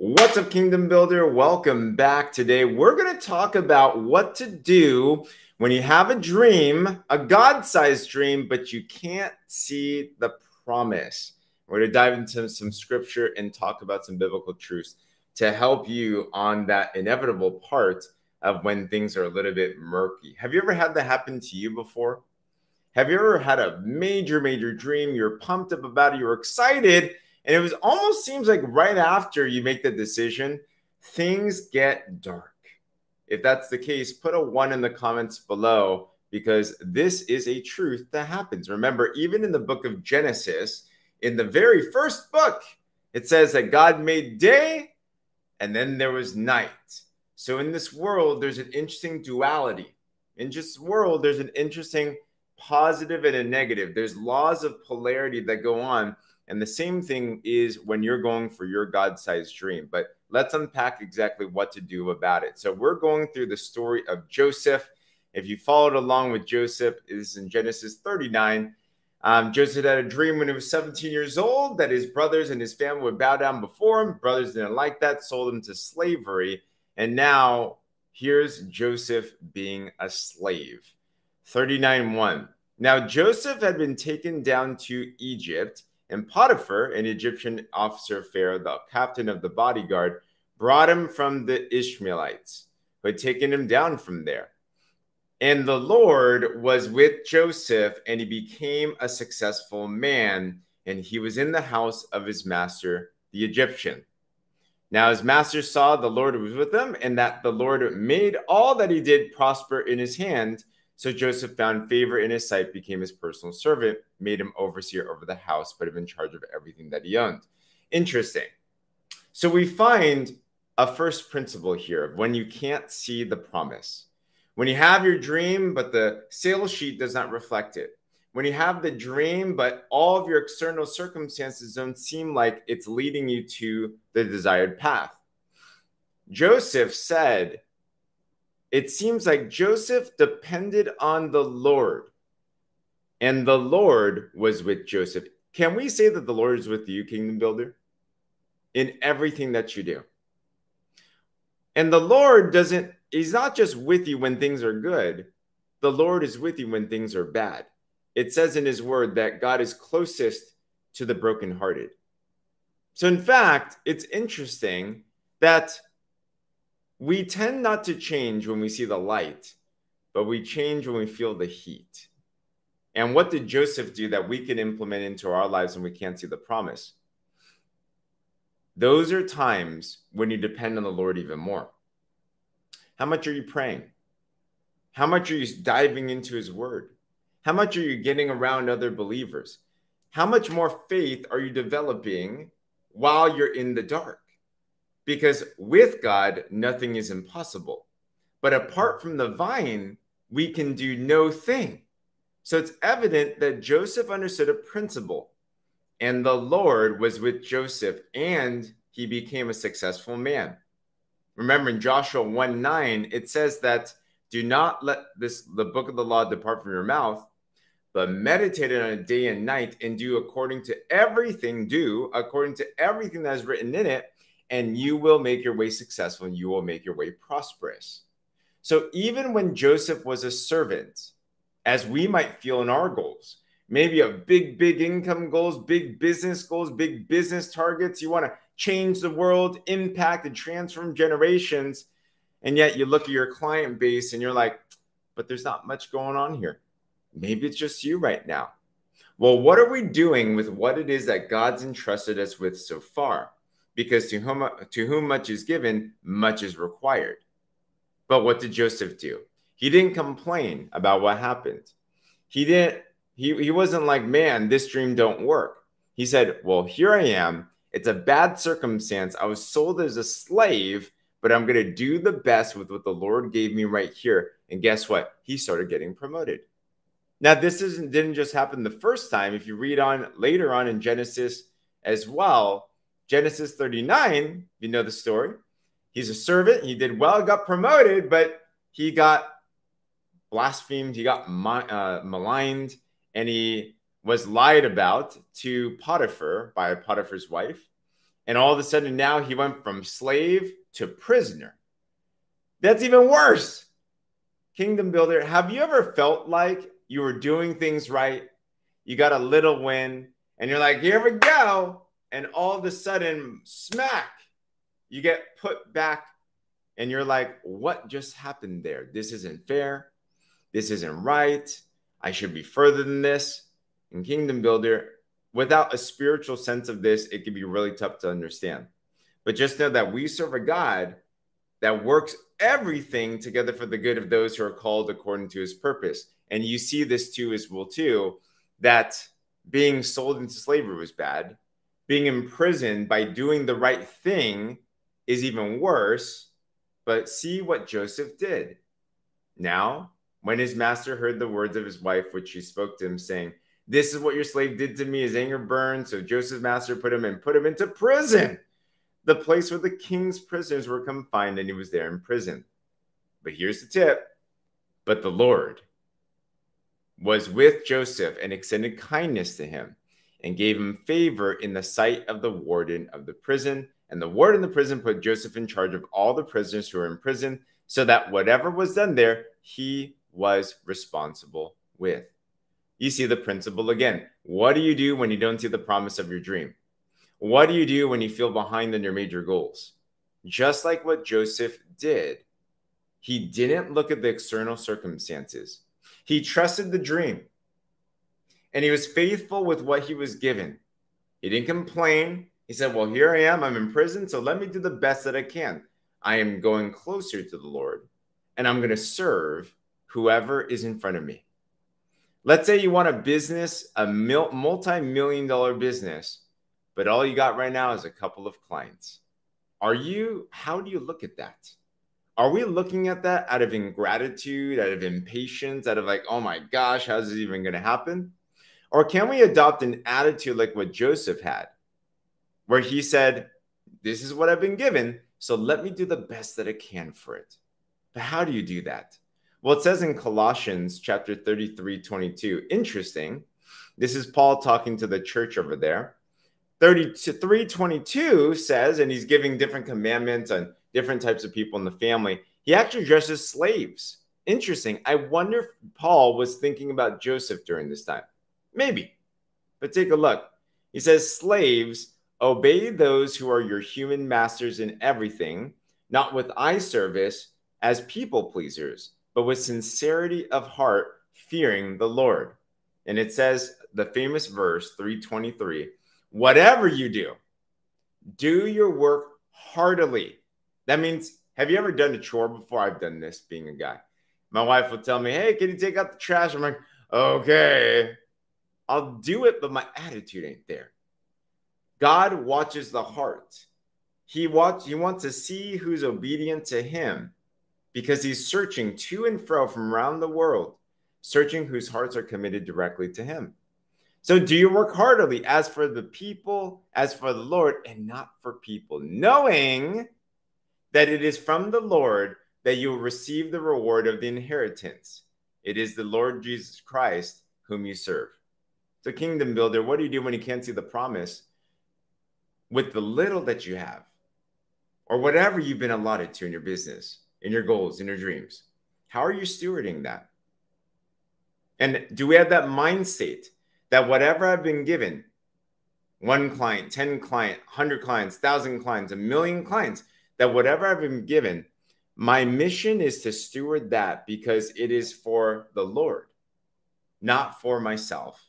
What's up, Kingdom Builder? Welcome back. Today, we're going to talk about what to do when you have a dream, a God sized dream, but you can't see the promise. We're going to dive into some scripture and talk about some biblical truths to help you on that inevitable part of when things are a little bit murky. Have you ever had that happen to you before? Have you ever had a major, major dream? You're pumped up about it, you're excited and it was almost seems like right after you make the decision, things get dark. If that's the case, put a one in the comments below because this is a truth that happens. Remember, even in the book of Genesis, in the very first book, it says that God made day and then there was night. So in this world, there's an interesting duality. In this world, there's an interesting positive and a negative. There's laws of polarity that go on and the same thing is when you're going for your God sized dream. But let's unpack exactly what to do about it. So we're going through the story of Joseph. If you followed along with Joseph, is in Genesis 39. Um, Joseph had a dream when he was 17 years old that his brothers and his family would bow down before him. Brothers didn't like that, sold him to slavery. And now here's Joseph being a slave. 39 1. Now Joseph had been taken down to Egypt and Potiphar, an Egyptian officer of Pharaoh, the captain of the bodyguard, brought him from the Ishmaelites, who had taken him down from there. And the Lord was with Joseph, and he became a successful man, and he was in the house of his master, the Egyptian. Now his master saw the Lord was with him, and that the Lord made all that he did prosper in his hand. So Joseph found favor in his sight, became his personal servant, made him overseer over the house, but in charge of everything that he owned. Interesting. So we find a first principle here of when you can't see the promise. When you have your dream, but the sales sheet does not reflect it. When you have the dream, but all of your external circumstances don't seem like it's leading you to the desired path. Joseph said, it seems like Joseph depended on the Lord, and the Lord was with Joseph. Can we say that the Lord is with you, Kingdom Builder, in everything that you do? And the Lord doesn't, He's not just with you when things are good, the Lord is with you when things are bad. It says in His word that God is closest to the brokenhearted. So, in fact, it's interesting that we tend not to change when we see the light, but we change when we feel the heat. And what did Joseph do that we can implement into our lives when we can't see the promise? Those are times when you depend on the Lord even more. How much are you praying? How much are you diving into his word? How much are you getting around other believers? How much more faith are you developing while you're in the dark? Because with God, nothing is impossible. But apart from the vine, we can do no thing. So it's evident that Joseph understood a principle, and the Lord was with Joseph, and he became a successful man. Remember in Joshua 1 9, it says that do not let this the book of the law depart from your mouth, but meditate on it day and night, and do according to everything, do according to everything that is written in it and you will make your way successful and you will make your way prosperous. So even when Joseph was a servant, as we might feel in our goals, maybe a big, big income goals, big business goals, big business targets, you want to change the world, impact and transform generations. And yet you look at your client base and you're like, but there's not much going on here. Maybe it's just you right now. Well, what are we doing with what it is that God's entrusted us with so far? Because to whom, to whom much is given, much is required. But what did Joseph do? He didn't complain about what happened. He didn't, he, he wasn't like, man, this dream don't work. He said, well, here I am. It's a bad circumstance. I was sold as a slave, but I'm going to do the best with what the Lord gave me right here. And guess what? He started getting promoted. Now, this isn't, didn't just happen the first time. If you read on later on in Genesis as well, Genesis 39, you know the story. He's a servant. He did well, got promoted, but he got blasphemed. He got uh, maligned, and he was lied about to Potiphar by Potiphar's wife. And all of a sudden now he went from slave to prisoner. That's even worse. Kingdom builder, have you ever felt like you were doing things right? You got a little win, and you're like, here we go. And all of a sudden, smack, you get put back, and you're like, what just happened there? This isn't fair. This isn't right. I should be further than this. In Kingdom Builder, without a spiritual sense of this, it can be really tough to understand. But just know that we serve a God that works everything together for the good of those who are called according to his purpose. And you see this too as well, too, that being sold into slavery was bad. Being imprisoned by doing the right thing is even worse. But see what Joseph did. Now, when his master heard the words of his wife, which she spoke to him, saying, This is what your slave did to me, his anger burned. So Joseph's master put him and put him into prison the place where the king's prisoners were confined, and he was there in prison. But here's the tip but the Lord was with Joseph and extended kindness to him and gave him favor in the sight of the warden of the prison. And the warden of the prison put Joseph in charge of all the prisoners who were in prison, so that whatever was done there, he was responsible with. You see the principle again. What do you do when you don't see the promise of your dream? What do you do when you feel behind on your major goals? Just like what Joseph did, he didn't look at the external circumstances. He trusted the dream and he was faithful with what he was given. He didn't complain. He said, Well, here I am. I'm in prison. So let me do the best that I can. I am going closer to the Lord and I'm going to serve whoever is in front of me. Let's say you want a business, a multi million dollar business but all you got right now is a couple of clients. Are you, how do you look at that? Are we looking at that out of ingratitude, out of impatience, out of like, oh my gosh, how's this even going to happen? Or can we adopt an attitude like what Joseph had, where he said, This is what I've been given, so let me do the best that I can for it. But how do you do that? Well, it says in Colossians chapter 33, 22, interesting. This is Paul talking to the church over there. 3322 says, and he's giving different commandments on different types of people in the family. He actually addresses slaves. Interesting. I wonder if Paul was thinking about Joseph during this time. Maybe. But take a look. He says, Slaves, obey those who are your human masters in everything, not with eye service as people pleasers, but with sincerity of heart, fearing the Lord. And it says the famous verse 323 whatever you do, do your work heartily. That means, have you ever done a chore before? I've done this being a guy. My wife will tell me, Hey, can you take out the trash? I'm like, Okay, I'll do it, but my attitude ain't there. God watches the heart. He watch, he wants to see who's obedient to him because he's searching to and fro from around the world, searching whose hearts are committed directly to him. So do you work heartily as for the people, as for the Lord, and not for people, knowing that it is from the Lord that you will receive the reward of the inheritance. It is the Lord Jesus Christ whom you serve. So, kingdom builder, what do you do when you can't see the promise with the little that you have, or whatever you've been allotted to in your business, in your goals, in your dreams? How are you stewarding that? And do we have that mindset that whatever I've been given, one client, 10 client, 100 clients, 1,000 clients, a million clients, that whatever I've been given, my mission is to steward that because it is for the Lord, not for myself,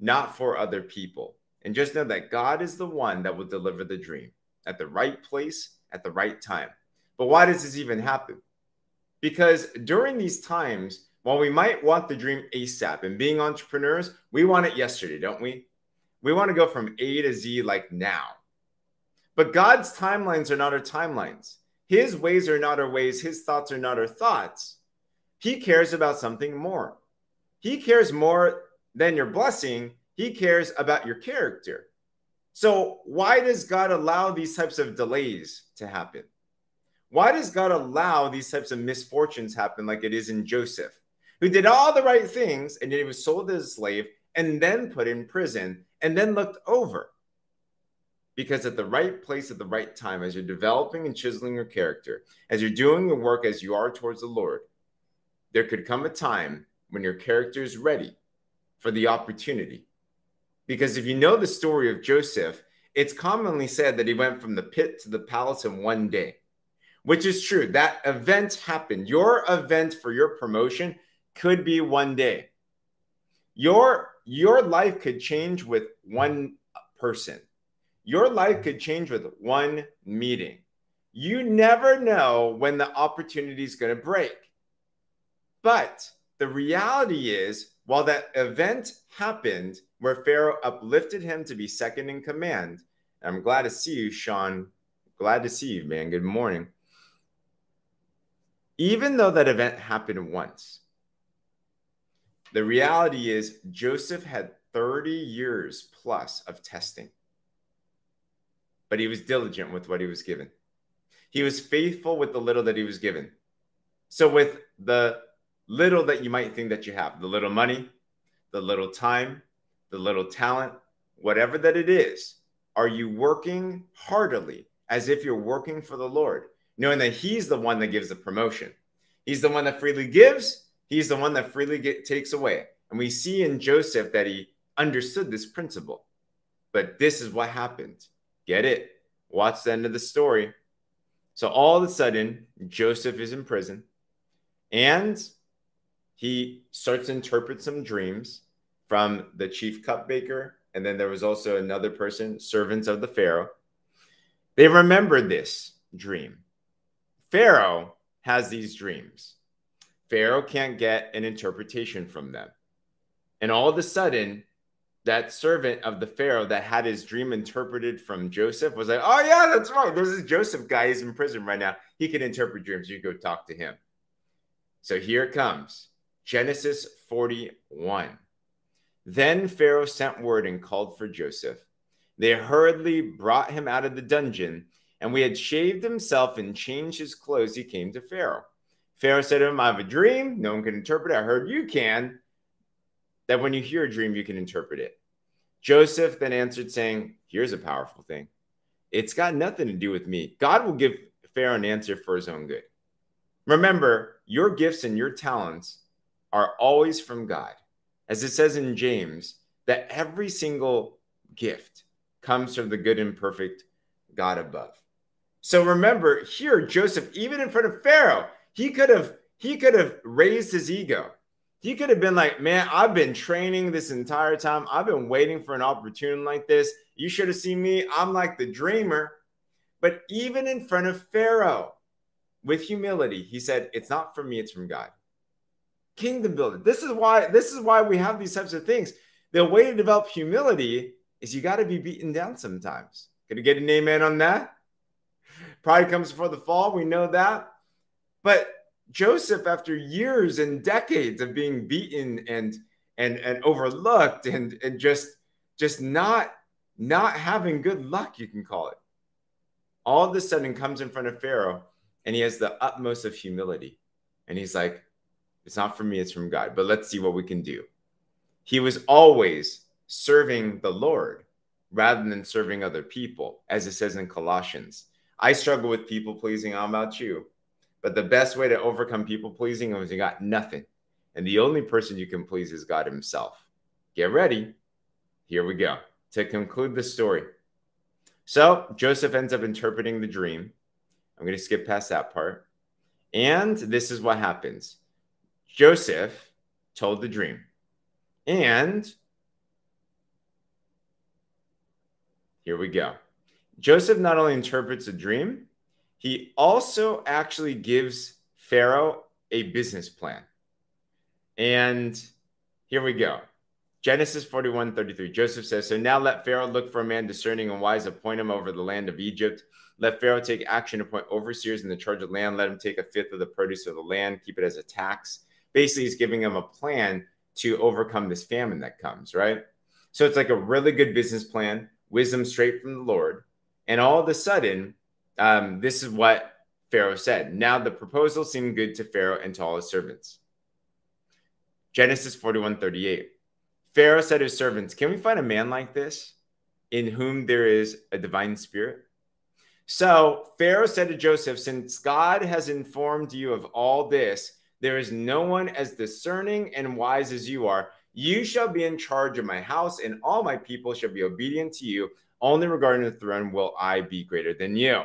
not for other people. And just know that God is the one that will deliver the dream at the right place at the right time. But why does this even happen? Because during these times, while we might want the dream ASAP and being entrepreneurs, we want it yesterday, don't we? We want to go from A to Z like now. But God's timelines are not our timelines. His ways are not our ways. His thoughts are not our thoughts. He cares about something more. He cares more than your blessing. He cares about your character. So, why does God allow these types of delays to happen? Why does God allow these types of misfortunes happen like it is in Joseph? who did all the right things and yet he was sold as a slave and then put in prison and then looked over. Because at the right place at the right time, as you're developing and chiseling your character, as you're doing your work as you are towards the Lord, there could come a time when your character is ready for the opportunity. Because if you know the story of Joseph, it's commonly said that he went from the pit to the palace in one day, which is true. That event happened. Your event for your promotion could be one day. Your your life could change with one person. Your life could change with one meeting. You never know when the opportunity is going to break. But the reality is, while that event happened where Pharaoh uplifted him to be second in command, I'm glad to see you, Sean. Glad to see you, man. Good morning. Even though that event happened once, the reality is Joseph had 30 years plus of testing, but he was diligent with what he was given. He was faithful with the little that he was given. So, with the little that you might think that you have, the little money, the little time, the little talent, whatever that it is, are you working heartily as if you're working for the Lord, knowing that He's the one that gives the promotion? He's the one that freely gives, He's the one that freely get, takes away. And we see in Joseph that he understood this principle. But this is what happened. Get it? Watch the end of the story. So all of a sudden, Joseph is in prison and he starts to interpret some dreams from the chief cupbearer. And then there was also another person, servants of the Pharaoh. They remembered this dream. Pharaoh has these dreams. Pharaoh can't get an interpretation from them. And all of a sudden, that servant of the Pharaoh that had his dream interpreted from Joseph was like, Oh, yeah, that's right. There's this Joseph guy. He's in prison right now. He can interpret dreams. You go talk to him. So here it comes Genesis 41. Then Pharaoh sent word and called for Joseph. They hurriedly brought him out of the dungeon, and when he had shaved himself and changed his clothes. He came to Pharaoh. Pharaoh said to him, I have a dream. No one can interpret it. I heard you can. That when you hear a dream, you can interpret it. Joseph then answered, saying, Here's a powerful thing. It's got nothing to do with me. God will give Pharaoh an answer for his own good. Remember, your gifts and your talents are always from God. As it says in James, that every single gift comes from the good and perfect God above. So remember here, Joseph, even in front of Pharaoh, he could have he could have raised his ego. He could have been like, "Man, I've been training this entire time. I've been waiting for an opportunity like this. You should have seen me. I'm like the dreamer." But even in front of Pharaoh, with humility, he said, "It's not from me, it's from God." Kingdom building. This is why this is why we have these types of things. The way to develop humility is you got to be beaten down sometimes. Gonna get an amen on that? Pride comes before the fall. We know that. But Joseph, after years and decades of being beaten and and and overlooked and and just just not not having good luck, you can call it, all of a sudden comes in front of Pharaoh and he has the utmost of humility. And he's like, It's not from me, it's from God. But let's see what we can do. He was always serving the Lord rather than serving other people, as it says in Colossians. I struggle with people pleasing. How about you? But the best way to overcome people pleasing is you got nothing. And the only person you can please is God Himself. Get ready. Here we go. To conclude the story. So Joseph ends up interpreting the dream. I'm going to skip past that part. And this is what happens Joseph told the dream. And here we go. Joseph not only interprets a dream, he also actually gives Pharaoh a business plan. And here we go. Genesis 41 33. Joseph says, So now let Pharaoh look for a man discerning and wise, appoint him over the land of Egypt. Let Pharaoh take action, appoint overseers in the charge of land. Let him take a fifth of the produce of the land, keep it as a tax. Basically, he's giving them a plan to overcome this famine that comes, right? So it's like a really good business plan, wisdom straight from the Lord. And all of a sudden, um, this is what Pharaoh said. Now the proposal seemed good to Pharaoh and to all his servants. Genesis 41 38. Pharaoh said to his servants, Can we find a man like this? in whom there is a divine spirit? So Pharaoh said to Joseph, Since God has informed you of all this, there is no one as discerning and wise as you are. You shall be in charge of my house, and all my people shall be obedient to you. Only regarding the throne will I be greater than you.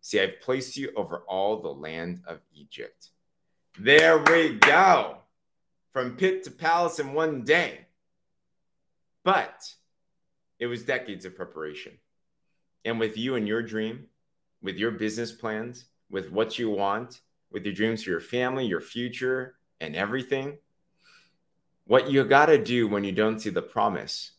See, I've placed you over all the land of Egypt. There we go. From pit to palace in one day. But it was decades of preparation. And with you and your dream, with your business plans, with what you want, with your dreams for your family, your future, and everything, what you got to do when you don't see the promise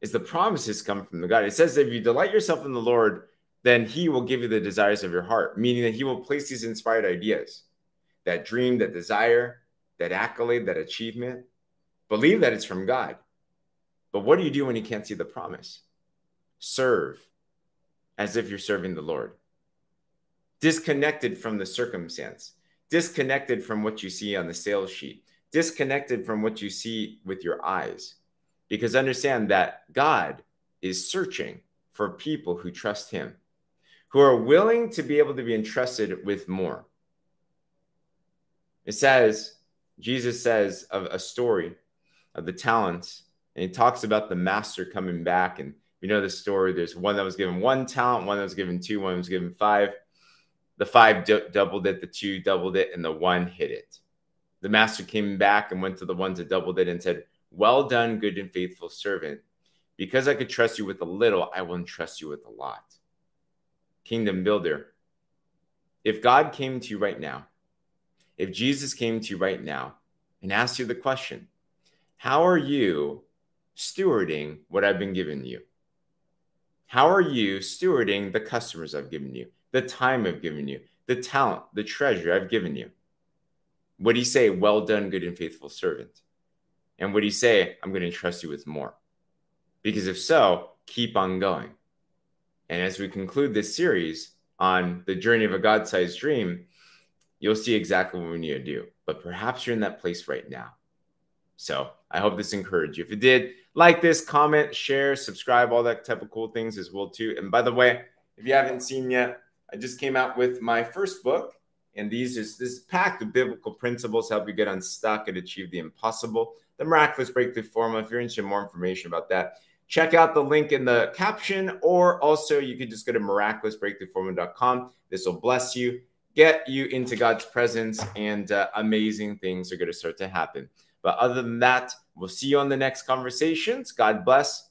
is the promises come from the God. It says if you delight yourself in the Lord, then he will give you the desires of your heart, meaning that he will place these inspired ideas, that dream, that desire, that accolade, that achievement. Believe that it's from God. But what do you do when you can't see the promise? Serve as if you're serving the Lord. Disconnected from the circumstance, disconnected from what you see on the sales sheet, disconnected from what you see with your eyes. Because understand that God is searching for people who trust Him, who are willing to be able to be entrusted with more. It says, Jesus says of a story of the talents, and he talks about the master coming back and you know the story. There's one that was given one talent, one that was given two, one was given five. The five doubled it, the two doubled it, and the one hit it. The master came back and went to the ones that doubled it and said, Well done, good and faithful servant. Because I could trust you with a little, I will entrust you with a lot. Kingdom builder, if God came to you right now, if Jesus came to you right now and asked you the question, How are you stewarding what I've been giving you? How are you stewarding the customers I've given you, the time I've given you, the talent, the treasure I've given you? Would he say, Well done, good and faithful servant? And would he say, I'm going to entrust you with more? Because if so, keep on going. And as we conclude this series on the journey of a God sized dream, you'll see exactly what we need to do. But perhaps you're in that place right now. So I hope this encouraged you. If it did, like this, comment, share, subscribe, all that type of cool things as well too. And by the way, if you haven't seen yet, I just came out with my first book, and these is this is packed biblical principles help you get unstuck and achieve the impossible. The miraculous breakthrough formula. If you're interested in more information about that, check out the link in the caption, or also you could just go to miraculousbreakthroughformula.com. This will bless you, get you into God's presence, and uh, amazing things are going to start to happen. But other than that, we'll see you on the next conversations. God bless.